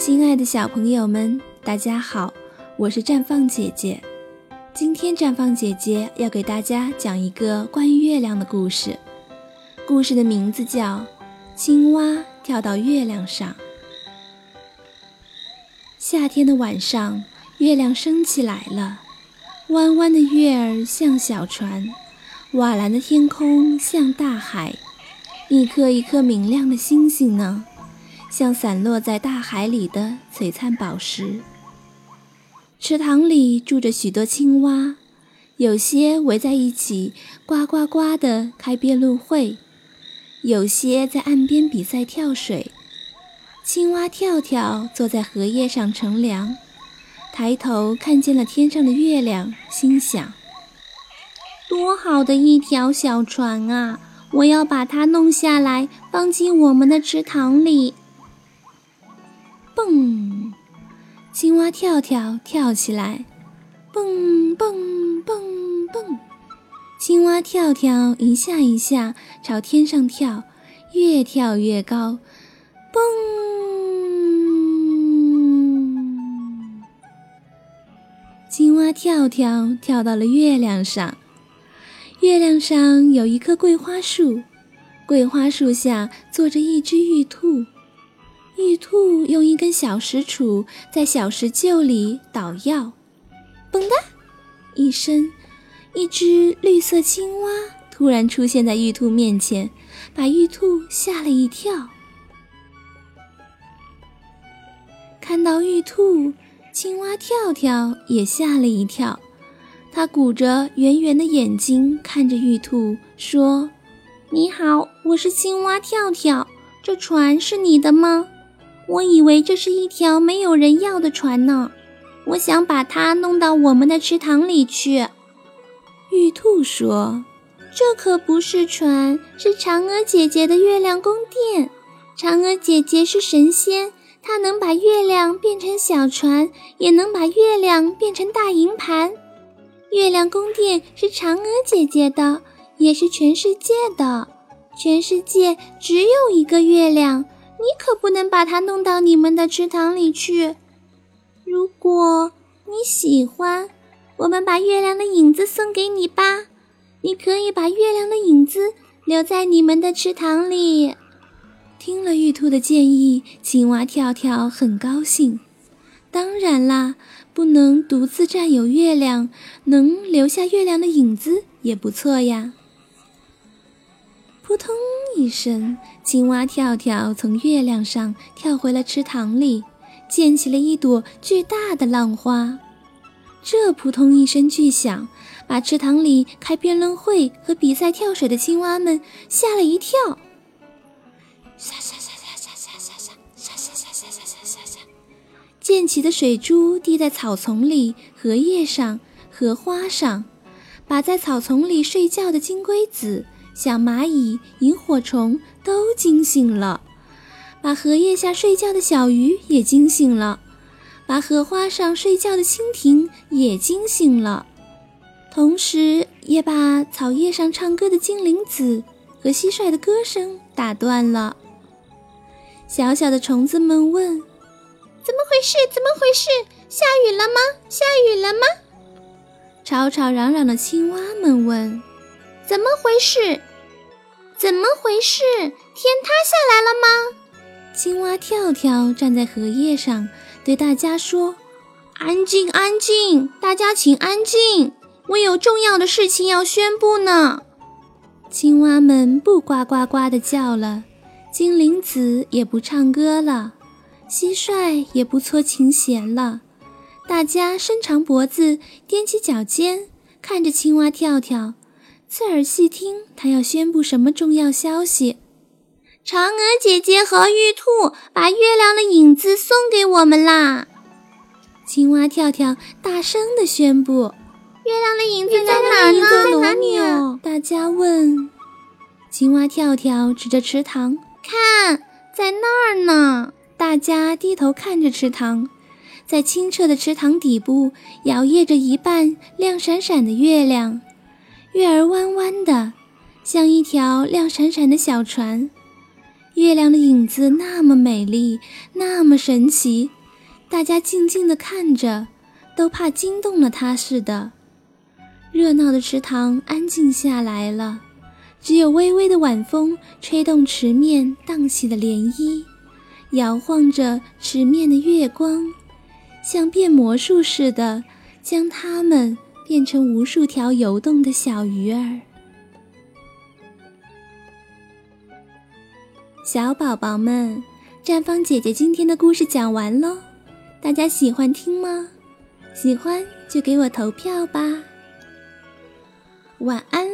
亲爱的小朋友们，大家好，我是绽放姐姐。今天绽放姐姐要给大家讲一个关于月亮的故事，故事的名字叫《青蛙跳到月亮上》。夏天的晚上，月亮升起来了，弯弯的月儿像小船，瓦蓝的天空像大海，一颗一颗明亮的星星呢。像散落在大海里的璀璨宝石。池塘里住着许多青蛙，有些围在一起呱呱呱地开辩论会，有些在岸边比赛跳水。青蛙跳跳坐在荷叶上乘凉，抬头看见了天上的月亮，心想：多好的一条小船啊！我要把它弄下来，放进我们的池塘里。蹦，青蛙跳跳跳起来，蹦蹦蹦蹦，青蛙跳跳一下一下朝天上跳，越跳越高，蹦。青蛙跳跳跳到了月亮上，月亮上有一棵桂花树，桂花树下坐着一只玉兔。玉兔用一根小石杵在小石臼里捣药，嘣的一声，一只绿色青蛙突然出现在玉兔面前，把玉兔吓了一跳。看到玉兔，青蛙跳跳也吓了一跳，它鼓着圆圆的眼睛看着玉兔，说：“你好，我是青蛙跳跳，这船是你的吗？”我以为这是一条没有人要的船呢，我想把它弄到我们的池塘里去。玉兔说：“这可不是船，是嫦娥姐姐的月亮宫殿。嫦娥姐姐是神仙，她能把月亮变成小船，也能把月亮变成大银盘。月亮宫殿是嫦娥姐姐的，也是全世界的。全世界只有一个月亮。”你可不能把它弄到你们的池塘里去。如果你喜欢，我们把月亮的影子送给你吧。你可以把月亮的影子留在你们的池塘里。听了玉兔的建议，青蛙跳跳很高兴。当然啦，不能独自占有月亮，能留下月亮的影子也不错呀。扑通一声，青蛙跳跳从月亮上跳回了池塘里，溅起了一朵巨大的浪花。这扑通一声巨响，把池塘里开辩论会和比赛跳水的青蛙们吓了一跳。沙沙沙沙沙沙沙沙沙沙沙沙沙沙沙，溅起的水珠滴在草丛里、荷叶上、荷花上，把在草丛里睡觉的金龟子。小蚂蚁、萤火虫都惊醒了，把荷叶下睡觉的小鱼也惊醒了，把荷花上睡觉的蜻蜓也惊醒了，同时也把草叶上唱歌的精灵子和蟋蟀的歌声打断了。小小的虫子们问：“怎么回事？怎么回事？下雨了吗？下雨了吗？”吵吵嚷嚷的青蛙们问：“怎么回事？”怎么回事？天塌下来了吗？青蛙跳跳站在荷叶上，对大家说：“安静，安静，大家请安静，我有重要的事情要宣布呢。”青蛙们不呱呱呱地叫了，精灵子也不唱歌了，蟋蟀也不搓琴弦了，大家伸长脖子，踮起脚尖，看着青蛙跳跳。侧耳细听，他要宣布什么重要消息？嫦娥姐姐和玉兔把月亮的影子送给我们啦！青蛙跳跳大声地宣布：“月亮的影子在哪呢？在哪里啊？”大家问。青蛙跳跳指着池塘：“看，在那儿呢！”大家低头看着池塘，在清澈的池塘底部摇曳着一半亮闪闪的月亮。月儿弯弯的，像一条亮闪闪的小船。月亮的影子那么美丽，那么神奇，大家静静的看着，都怕惊动了它似的。热闹的池塘安静下来了，只有微微的晚风吹动池面荡起的涟漪，摇晃着池面的月光，像变魔术似的，将它们变成无数条游动的小鱼儿。小宝宝们，绽放姐姐今天的故事讲完喽，大家喜欢听吗？喜欢就给我投票吧。晚安。